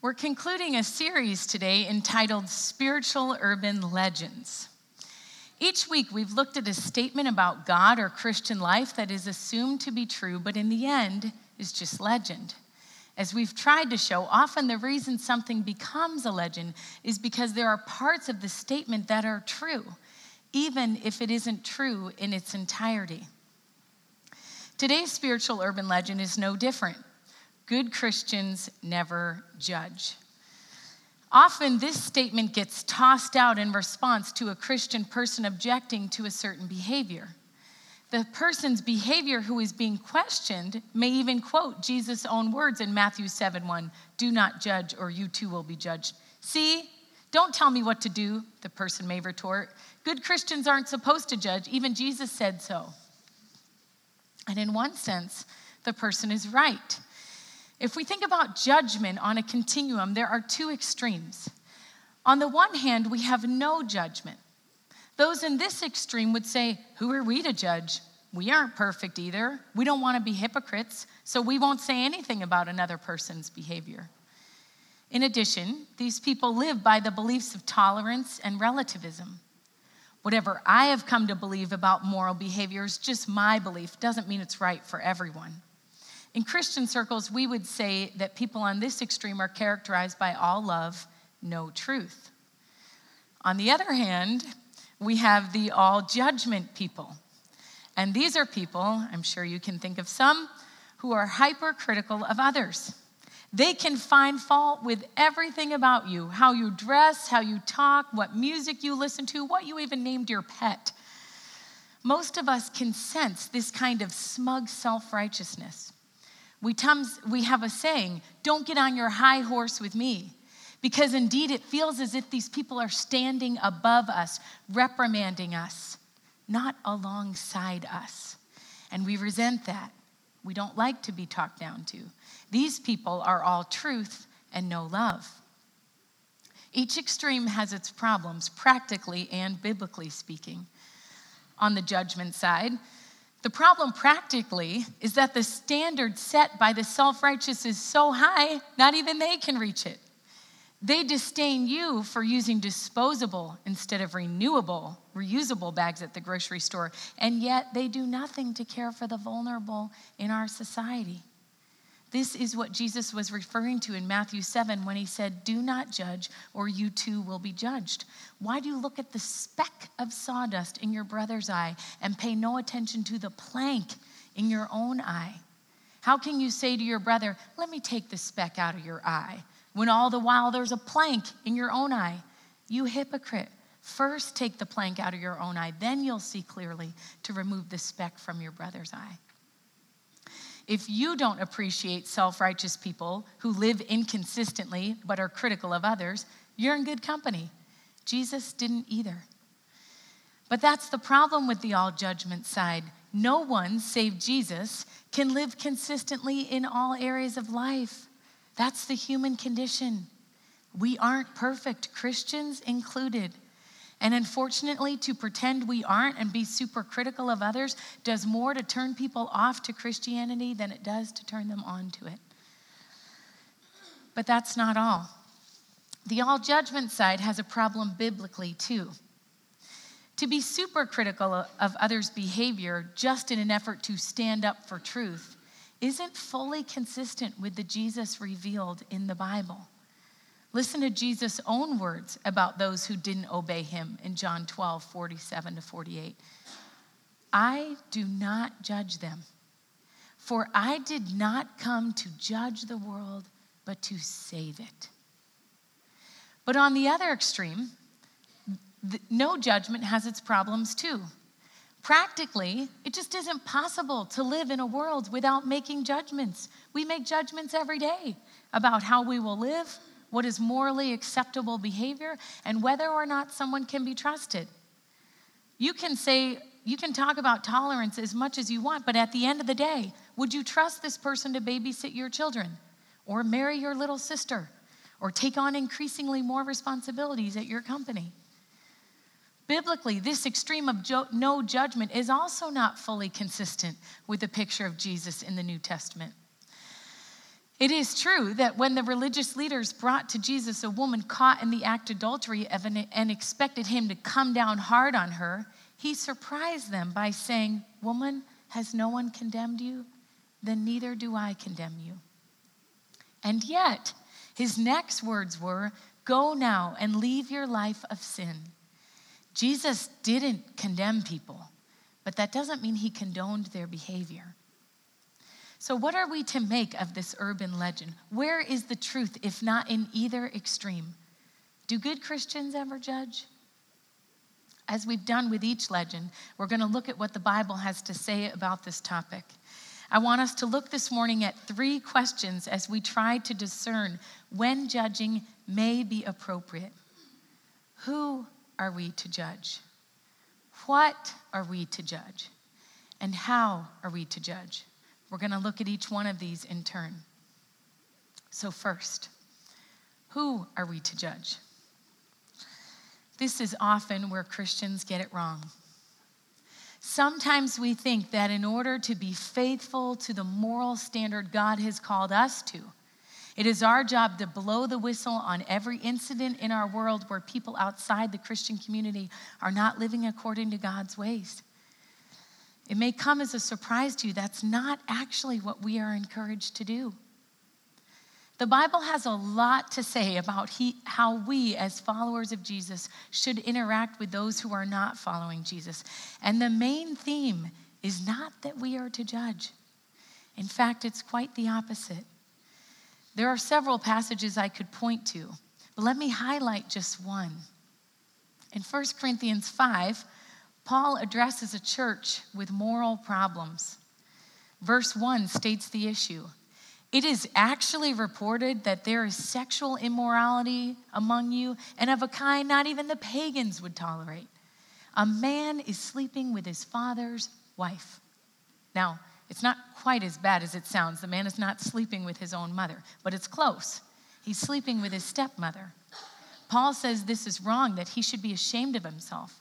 We're concluding a series today entitled Spiritual Urban Legends. Each week, we've looked at a statement about God or Christian life that is assumed to be true, but in the end is just legend. As we've tried to show, often the reason something becomes a legend is because there are parts of the statement that are true, even if it isn't true in its entirety. Today's spiritual urban legend is no different. Good Christians never judge. Often, this statement gets tossed out in response to a Christian person objecting to a certain behavior. The person's behavior who is being questioned may even quote Jesus' own words in Matthew 7 1 Do not judge, or you too will be judged. See, don't tell me what to do, the person may retort. Good Christians aren't supposed to judge. Even Jesus said so. And in one sense, the person is right. If we think about judgment on a continuum, there are two extremes. On the one hand, we have no judgment. Those in this extreme would say, Who are we to judge? We aren't perfect either. We don't want to be hypocrites, so we won't say anything about another person's behavior. In addition, these people live by the beliefs of tolerance and relativism. Whatever I have come to believe about moral behavior is just my belief, doesn't mean it's right for everyone. In Christian circles, we would say that people on this extreme are characterized by all love, no truth. On the other hand, we have the all judgment people. And these are people, I'm sure you can think of some, who are hypercritical of others. They can find fault with everything about you how you dress, how you talk, what music you listen to, what you even named your pet. Most of us can sense this kind of smug self righteousness. We, we have a saying, don't get on your high horse with me. Because indeed, it feels as if these people are standing above us, reprimanding us, not alongside us. And we resent that. We don't like to be talked down to. These people are all truth and no love. Each extreme has its problems, practically and biblically speaking. On the judgment side, the problem practically is that the standard set by the self righteous is so high, not even they can reach it. They disdain you for using disposable instead of renewable, reusable bags at the grocery store, and yet they do nothing to care for the vulnerable in our society. This is what Jesus was referring to in Matthew 7 when he said, Do not judge, or you too will be judged. Why do you look at the speck of sawdust in your brother's eye and pay no attention to the plank in your own eye? How can you say to your brother, Let me take the speck out of your eye, when all the while there's a plank in your own eye? You hypocrite. First take the plank out of your own eye, then you'll see clearly to remove the speck from your brother's eye. If you don't appreciate self righteous people who live inconsistently but are critical of others, you're in good company. Jesus didn't either. But that's the problem with the all judgment side. No one, save Jesus, can live consistently in all areas of life. That's the human condition. We aren't perfect, Christians included. And unfortunately, to pretend we aren't and be super critical of others does more to turn people off to Christianity than it does to turn them on to it. But that's not all. The all judgment side has a problem biblically, too. To be super critical of others' behavior just in an effort to stand up for truth isn't fully consistent with the Jesus revealed in the Bible. Listen to Jesus' own words about those who didn't obey him in John 12, 47 to 48. I do not judge them, for I did not come to judge the world, but to save it. But on the other extreme, no judgment has its problems too. Practically, it just isn't possible to live in a world without making judgments. We make judgments every day about how we will live, what is morally acceptable behavior, and whether or not someone can be trusted. You can say, you can talk about tolerance as much as you want, but at the end of the day, would you trust this person to babysit your children, or marry your little sister, or take on increasingly more responsibilities at your company? Biblically, this extreme of no judgment is also not fully consistent with the picture of Jesus in the New Testament. It is true that when the religious leaders brought to Jesus a woman caught in the act of adultery and expected him to come down hard on her, he surprised them by saying, Woman, has no one condemned you? Then neither do I condemn you. And yet, his next words were, Go now and leave your life of sin. Jesus didn't condemn people, but that doesn't mean he condoned their behavior. So, what are we to make of this urban legend? Where is the truth, if not in either extreme? Do good Christians ever judge? As we've done with each legend, we're going to look at what the Bible has to say about this topic. I want us to look this morning at three questions as we try to discern when judging may be appropriate. Who are we to judge? What are we to judge? And how are we to judge? We're going to look at each one of these in turn. So, first, who are we to judge? This is often where Christians get it wrong. Sometimes we think that in order to be faithful to the moral standard God has called us to, it is our job to blow the whistle on every incident in our world where people outside the Christian community are not living according to God's ways. It may come as a surprise to you. That's not actually what we are encouraged to do. The Bible has a lot to say about he, how we, as followers of Jesus, should interact with those who are not following Jesus. And the main theme is not that we are to judge. In fact, it's quite the opposite. There are several passages I could point to, but let me highlight just one. In 1 Corinthians 5, Paul addresses a church with moral problems. Verse 1 states the issue. It is actually reported that there is sexual immorality among you, and of a kind not even the pagans would tolerate. A man is sleeping with his father's wife. Now, it's not quite as bad as it sounds. The man is not sleeping with his own mother, but it's close. He's sleeping with his stepmother. Paul says this is wrong, that he should be ashamed of himself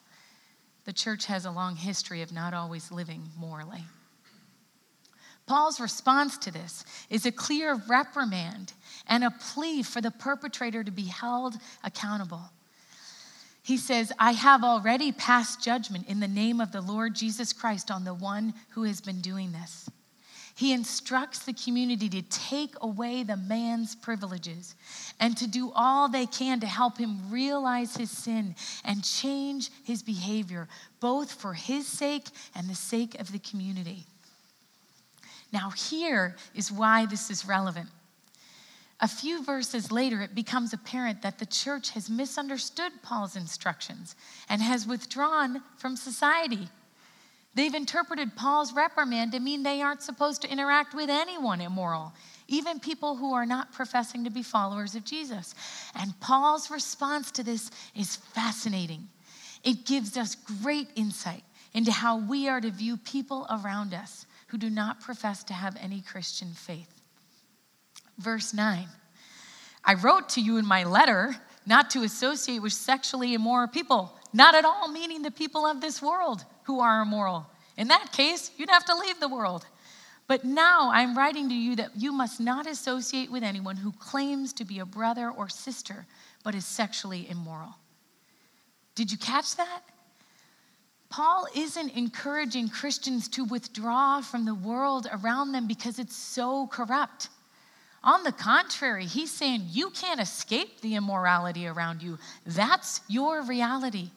the church has a long history of not always living morally. Paul's response to this is a clear reprimand and a plea for the perpetrator to be held accountable. He says, I have already passed judgment in the name of the Lord Jesus Christ on the one who has been doing this. He instructs the community to take away the man's privileges and to do all they can to help him realize his sin and change his behavior, both for his sake and the sake of the community. Now, here is why this is relevant. A few verses later, it becomes apparent that the church has misunderstood Paul's instructions and has withdrawn from society. They've interpreted Paul's reprimand to mean they aren't supposed to interact with anyone immoral, even people who are not professing to be followers of Jesus. And Paul's response to this is fascinating. It gives us great insight into how we are to view people around us who do not profess to have any Christian faith. Verse 9 I wrote to you in my letter not to associate with sexually immoral people, not at all meaning the people of this world who are immoral. In that case, you'd have to leave the world. But now I'm writing to you that you must not associate with anyone who claims to be a brother or sister but is sexually immoral. Did you catch that? Paul isn't encouraging Christians to withdraw from the world around them because it's so corrupt. On the contrary, he's saying you can't escape the immorality around you. That's your reality.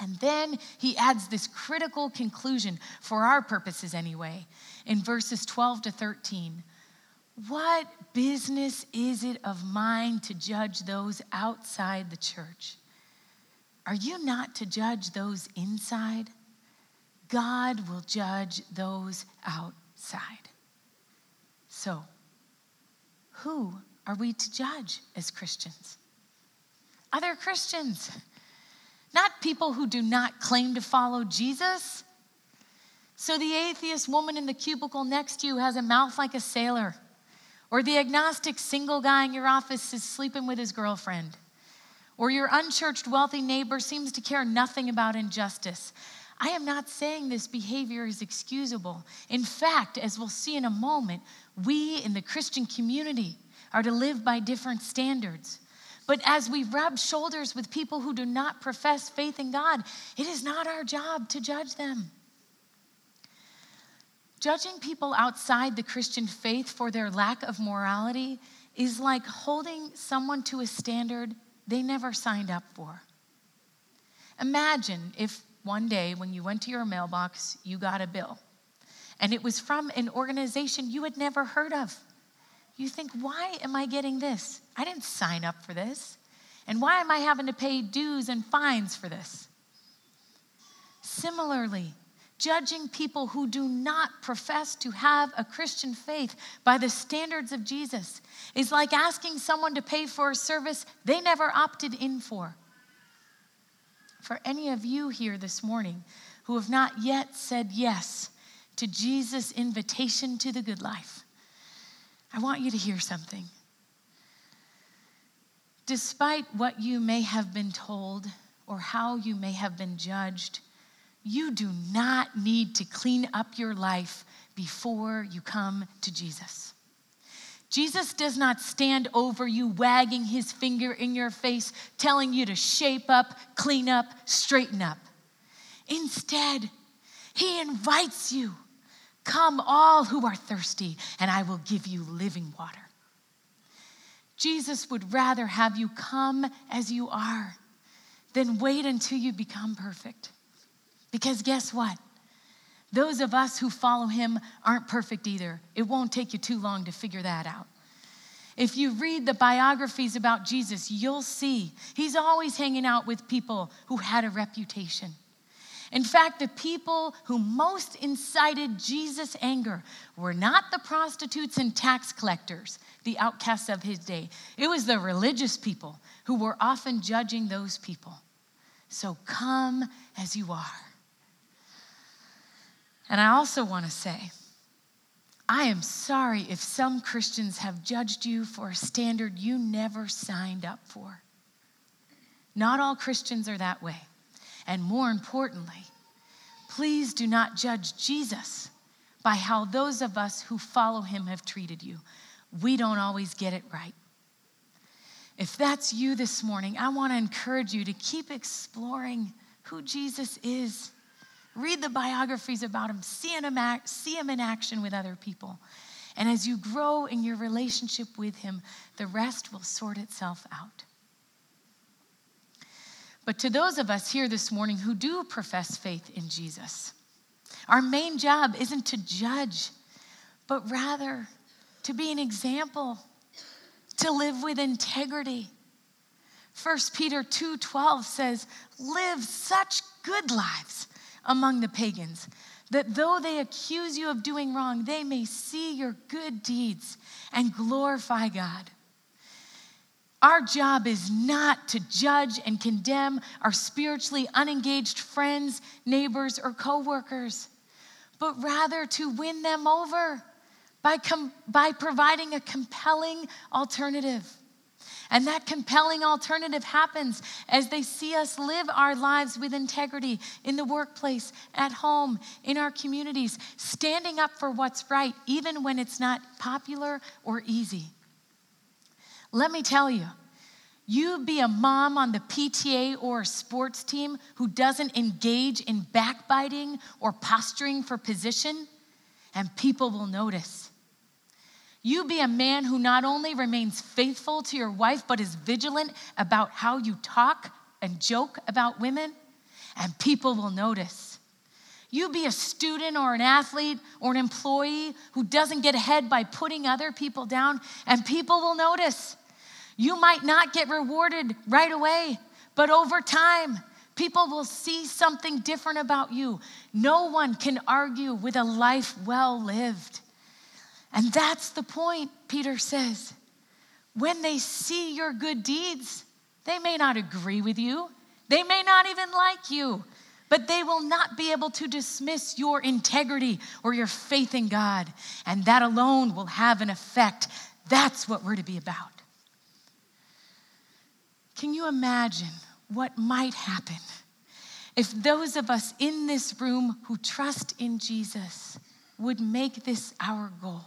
And then he adds this critical conclusion, for our purposes anyway, in verses 12 to 13. What business is it of mine to judge those outside the church? Are you not to judge those inside? God will judge those outside. So, who are we to judge as Christians? Other Christians not people who do not claim to follow Jesus. So the atheist woman in the cubicle next to you has a mouth like a sailor, or the agnostic single guy in your office is sleeping with his girlfriend, or your unchurched wealthy neighbor seems to care nothing about injustice. I am not saying this behavior is excusable. In fact, as we'll see in a moment, we in the Christian community are to live by different standards. But as we rub shoulders with people who do not profess faith in God, it is not our job to judge them. Judging people outside the Christian faith for their lack of morality is like holding someone to a standard they never signed up for. Imagine if one day when you went to your mailbox, you got a bill, and it was from an organization you had never heard of. You think, why am I getting this? I didn't sign up for this. And why am I having to pay dues and fines for this? Similarly, judging people who do not profess to have a Christian faith by the standards of Jesus is like asking someone to pay for a service they never opted in for. For any of you here this morning who have not yet said yes to Jesus' invitation to the good life, I want you to hear something. Despite what you may have been told or how you may have been judged, you do not need to clean up your life before you come to Jesus. Jesus does not stand over you, wagging his finger in your face, telling you to shape up, clean up, straighten up. Instead, he invites you Come, all who are thirsty, and I will give you living water. Jesus would rather have you come as you are than wait until you become perfect. Because guess what? Those of us who follow him aren't perfect either. It won't take you too long to figure that out. If you read the biographies about Jesus, you'll see he's always hanging out with people who had a reputation. In fact, the people who most incited Jesus' anger were not the prostitutes and tax collectors, the outcasts of his day. It was the religious people who were often judging those people. So come as you are. And I also want to say, I am sorry if some Christians have judged you for a standard you never signed up for. Not all Christians are that way. And more importantly, please do not judge Jesus by how those of us who follow him have treated you. We don't always get it right. If that's you this morning, I want to encourage you to keep exploring who Jesus is Read the biographies about him, see him, in action with other people. And as you grow in your relationship with him, the rest will sort itself out. But to those of us here this morning who do profess faith in Jesus, our main job isn't to judge, but rather to be an example, to live with integrity. 1 Peter 2:12 says, "Live such good lives among the pagans, that though they accuse you of doing wrong, they may see your good deeds and glorify God. Our job is not to judge and condemn our spiritually unengaged friends, neighbors, or coworkers, but rather to win them over by, com- by providing a compelling alternative. And that compelling alternative happens as they see us live our lives with integrity in the workplace, at home, in our communities, standing up for what's right, even when it's not popular or easy. Let me tell you, you be a mom on the PTA or a sports team who doesn't engage in backbiting or posturing for position, and people will notice. You be a man who not only remains faithful to your wife, but is vigilant about how you talk and joke about women, and people will notice. You be a student or an athlete or an employee who doesn't get ahead by putting other people down, and people will notice. You might not get rewarded right away, but over time, people will see something different about you. No one can argue with a life well lived. And that's the point, Peter says. When they see your good deeds, they may not agree with you, they may not even like you, but they will not be able to dismiss your integrity or your faith in God. And that alone will have an effect. That's what we're to be about. Can you imagine what might happen if those of us in this room who trust in Jesus would make this our goal.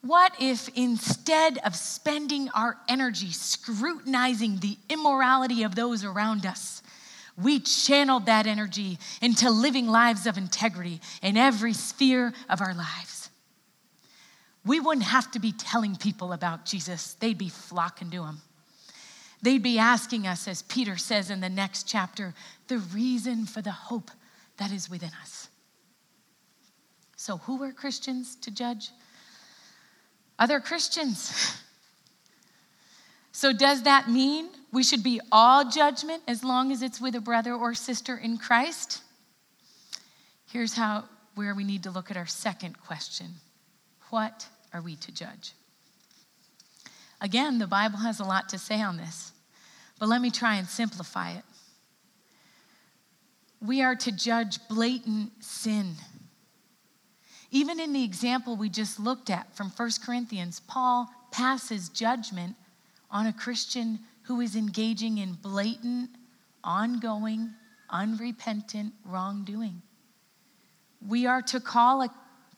What if instead of spending our energy scrutinizing the immorality of those around us, we channeled that energy into living lives of integrity in every sphere of our lives? We wouldn't have to be telling people about Jesus, they'd be flocking to him. They'd be asking us, as Peter says in the next chapter, the reason for the hope that is within us. So, who are Christians to judge? Other Christians. So, does that mean we should be all judgment as long as it's with a brother or sister in Christ? Here's how where we need to look at our second question. What are we to judge? Again, the Bible has a lot to say on this, but let me try and simplify it. We are to judge blatant sin. Even in the example we just looked at from 1 Corinthians, Paul passes judgment on a Christian who is engaging in blatant, ongoing, unrepentant wrongdoing. We are to call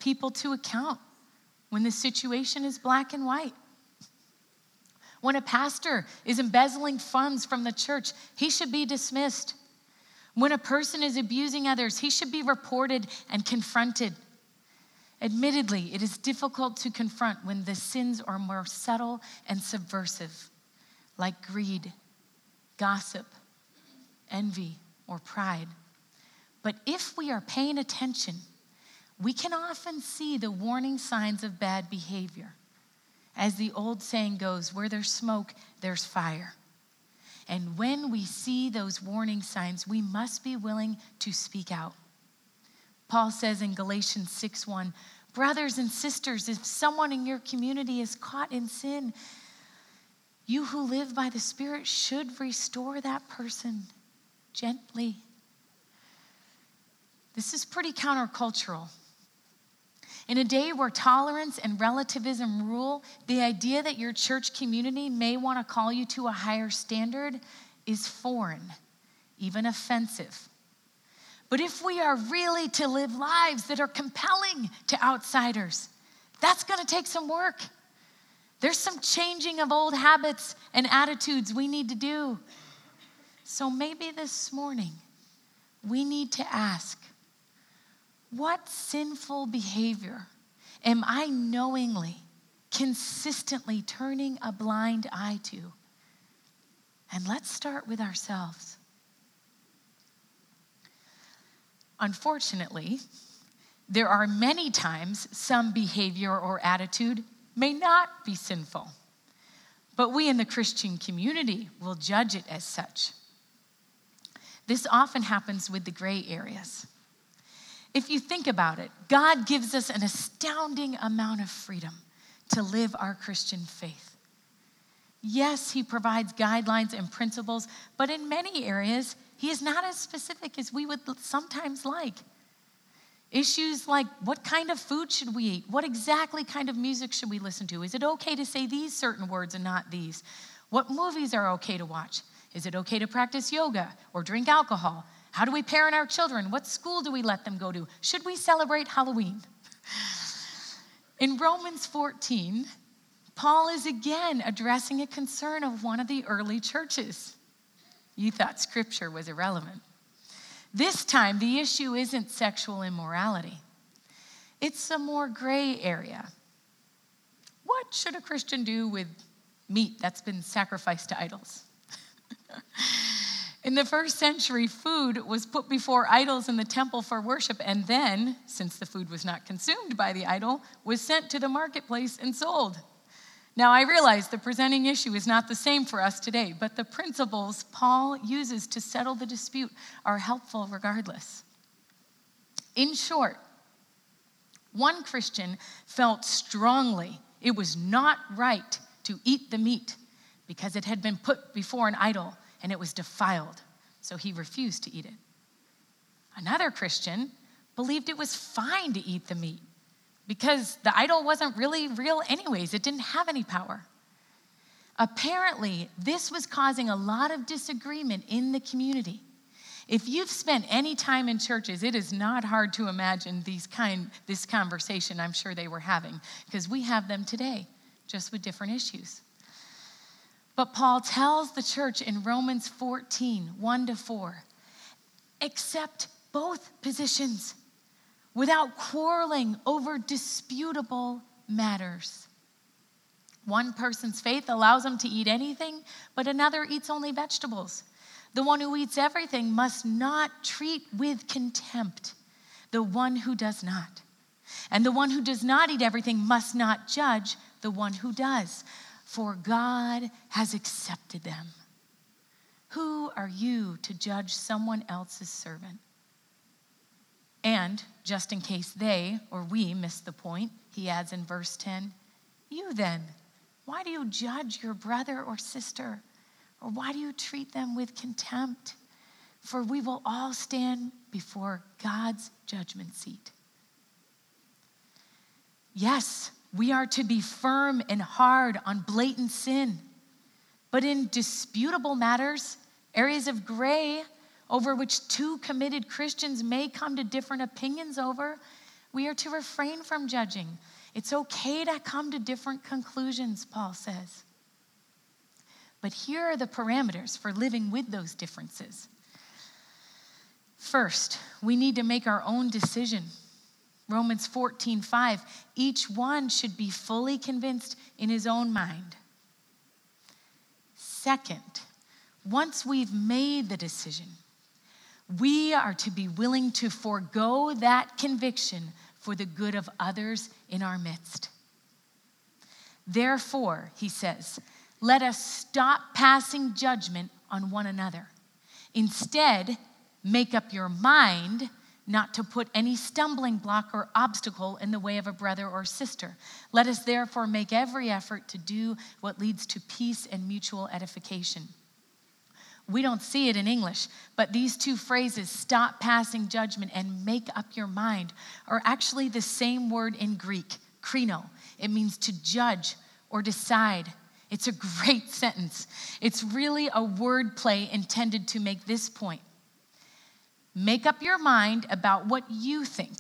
people to account when the situation is black and white. When a pastor is embezzling funds from the church, he should be dismissed. When a person is abusing others, he should be reported and confronted. Admittedly, it is difficult to confront when the sins are more subtle and subversive, like greed, gossip, envy, or pride. But if we are paying attention, we can often see the warning signs of bad behavior. As the old saying goes, where there's smoke, there's fire. And when we see those warning signs, we must be willing to speak out. Paul says in Galatians 6:1, brothers and sisters, if someone in your community is caught in sin, you who live by the Spirit should restore that person gently. This is pretty countercultural. In a day where tolerance and relativism rule, the idea that your church community may want to call you to a higher standard is foreign, even offensive. But if we are really to live lives that are compelling to outsiders, that's going to take some work. There's some changing of old habits and attitudes we need to do. So maybe this morning we need to ask what sinful behavior am I knowingly, consistently turning a blind eye to? And let's start with ourselves. Unfortunately, there are many times some behavior or attitude may not be sinful, but we in the Christian community will judge it as such. This often happens with the gray areas. If you think about it, God gives us an astounding amount of freedom to live our Christian faith. Yes, He provides guidelines and principles, but in many areas, He is not as specific as we would sometimes like. Issues like what kind of food should we eat? What exactly kind of music should we listen to? Is it okay to say these certain words and not these? What movies are okay to watch? Is it okay to practice yoga or drink alcohol? How do we parent our children? What school do we let them go to? Should we celebrate Halloween? In Romans 14, Paul is again addressing a concern of one of the early churches. You thought scripture was irrelevant. This time, the issue isn't sexual immorality, it's a more gray area. What should a Christian do with meat that's been sacrificed to idols? In the first century, food was put before idols in the temple for worship, and then, since the food was not consumed by the idol, was sent to the marketplace and sold. Now, I realize the presenting issue is not the same for us today, but the principles Paul uses to settle the dispute are helpful regardless. In short, one Christian felt strongly it was not right to eat the meat because it had been put before an idol and it was defiled, so he refused to eat it. Another Christian believed it was fine to eat the meat because the idol wasn't really real, anyways, it didn't have any power. Apparently, this was causing a lot of disagreement in the community. If you've spent any time in churches, it is not hard to imagine these kind, this conversation I'm sure they were having, because we have them today, just with different issues. But Paul tells the church in Romans 14, 1 to 4, accept both positions without quarreling over disputable matters. One person's faith allows him to eat anything, but another eats only vegetables. The one who eats everything must not treat with contempt the one who does not. And the one who does not eat everything must not judge the one who does, for God has accepted them. Who are you to judge someone else's servant? And just in case they or we miss the point, he adds in verse 10 You then, why do you judge your brother or sister? Or why do you treat them with contempt? For we will all stand before God's judgment seat. Yes, we are to be firm and hard on blatant sin. But in disputable matters, areas of gray over which two committed Christians may come to different opinions over, we are to refrain from judging. It's okay to come to different conclusions, Paul says. But here are the parameters for living with those differences. First, we need to make our own decision. Romans 14, 5. Each one should be fully convinced in his own mind. Second, once we've made the decision, we are to be willing to forego that conviction for the good of others in our midst. Therefore, he says, let us stop passing judgment on one another. Instead, make up your mind not to put any stumbling block or obstacle in the way of a brother or sister. Let us therefore make every effort to do what leads to peace and mutual edification. We don't see it in English, but these two phrases, stop passing judgment and make up your mind, are actually the same word in Greek, krino. It means to judge or decide it's a great sentence. It's really a word play intended to make this point. Make up your mind about what you think,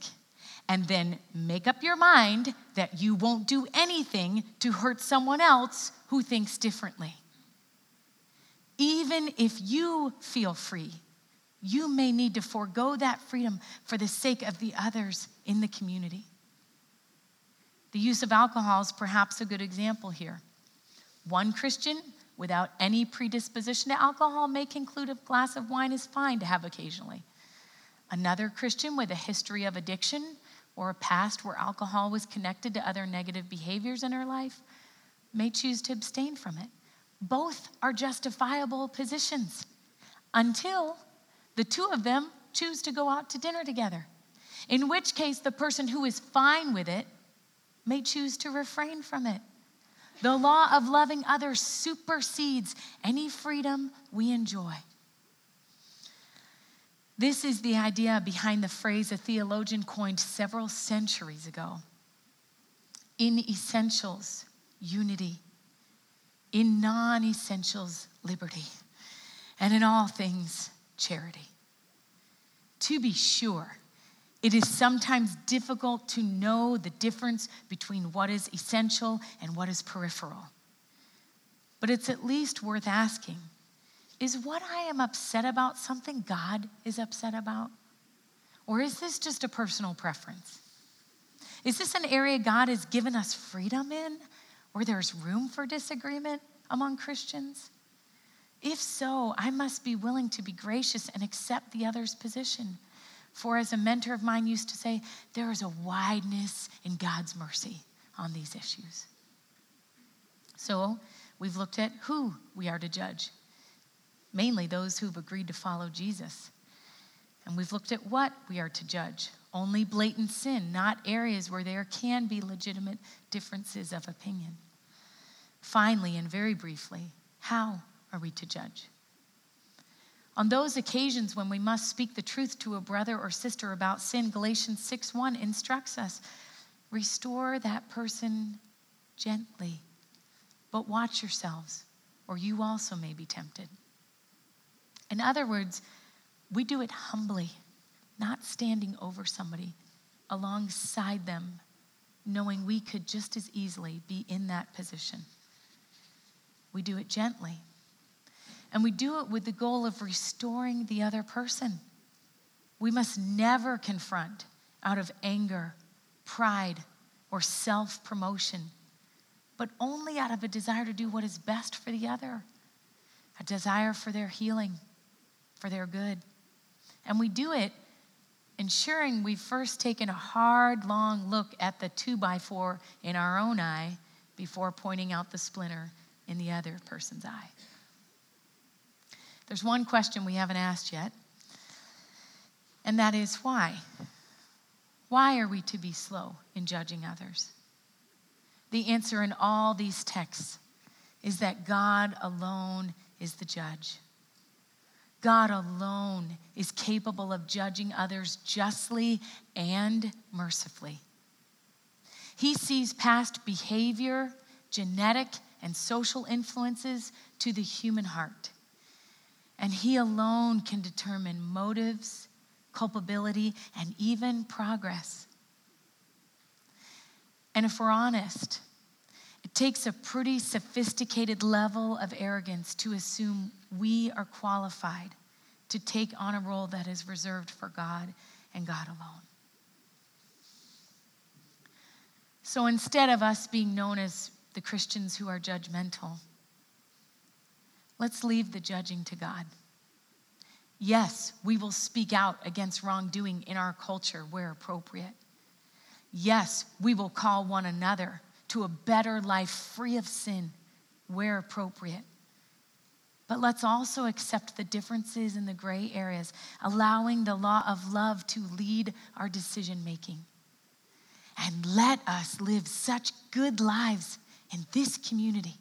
and then make up your mind that you won't do anything to hurt someone else who thinks differently. Even if you feel free, you may need to forego that freedom for the sake of the others in the community. The use of alcohol is perhaps a good example here. One Christian without any predisposition to alcohol may conclude a glass of wine is fine to have occasionally. Another Christian with a history of addiction or a past where alcohol was connected to other negative behaviors in her life may choose to abstain from it. Both are justifiable positions until the two of them choose to go out to dinner together, in which case the person who is fine with it may choose to refrain from it. The law of loving others supersedes any freedom we enjoy. This is the idea behind the phrase a theologian coined several centuries ago. In essentials, unity. In non essentials, liberty. And in all things, charity. To be sure, it is sometimes difficult to know the difference between what is essential and what is peripheral. But it's at least worth asking is what I am upset about something God is upset about? Or is this just a personal preference? Is this an area God has given us freedom in where there's room for disagreement among Christians? If so, I must be willing to be gracious and accept the other's position for, as a mentor of mine used to say, there is a wideness in God's mercy on these issues. So, we've looked at who we are to judge, mainly those who've agreed to follow Jesus. And we've looked at what we are to judge only blatant sin, not areas where there can be legitimate differences of opinion. Finally, and very briefly, how are we to judge? On those occasions when we must speak the truth to a brother or sister about sin, Galatians 6:1 instructs us, restore that person gently. But watch yourselves. or you also may be tempted. In other words, we do it humbly, not standing over somebody, alongside them, knowing we could just as easily be in that position. We do it gently. And we do it with the goal of restoring the other person. We must never confront out of anger, pride, or self promotion, but only out of a desire to do what is best for the other, a desire for their healing, for their good. And we do it ensuring we've first taken a hard, long look at the two by four in our own eye before pointing out the splinter in the other person's eye. There's one question we haven't asked yet, and that is why? Why are we to be slow in judging others? The answer in all these texts is that God alone is the judge. God alone is capable of judging others justly and mercifully. He sees past behavior, genetic, and social influences to the human heart. And He alone can determine motives culpability, and even progress. And if we're honest, it takes a pretty sophisticated level of arrogance to assume we are qualified to take on a role that is reserved for God and God alone. So instead of us being known as the Christians who are judgmental, let's leave the judging to God. Yes, we will speak out against wrongdoing in our culture where appropriate. Yes, we will call one another to a better life free of sin where appropriate. But let's also accept the differences in the gray areas, allowing the law of love to lead our decision making. And let us live such good lives in this community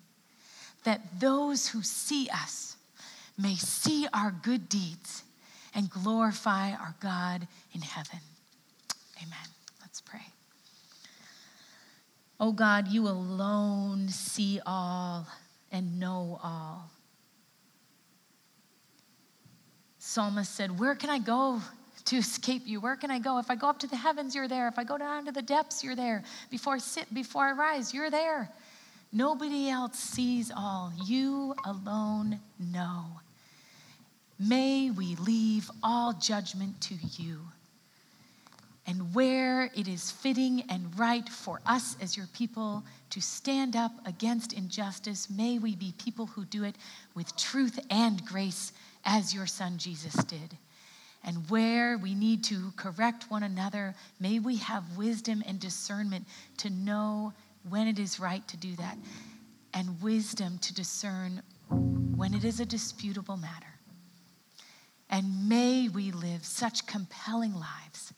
that those who see us may see our good deeds and glorify our God in heaven. Amen. Oh God, you alone see all and know all. Psalmist said, Where can I go to escape you? Where can I go? If I go up to the heavens, you're there. If I go down to the depths, you're there. Before I sit, before I rise, you're there. Nobody else sees all. You alone know. May we leave all judgment to you. And where it is fitting and right for us as your people to stand up against injustice, may we be people who do it with truth and grace as your son Jesus did. And where we need to correct one another, may we have wisdom and discernment to know when it is right to do that, and wisdom to discern when it is a disputable matter. And may we live such compelling lives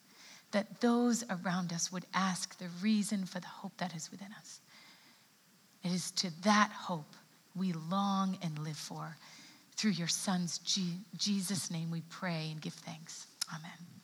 that those around us would ask the reason for the hope that is within us. It is to that hope we long and live for. Through your Son's Jesus' name we pray and give thanks. Amen.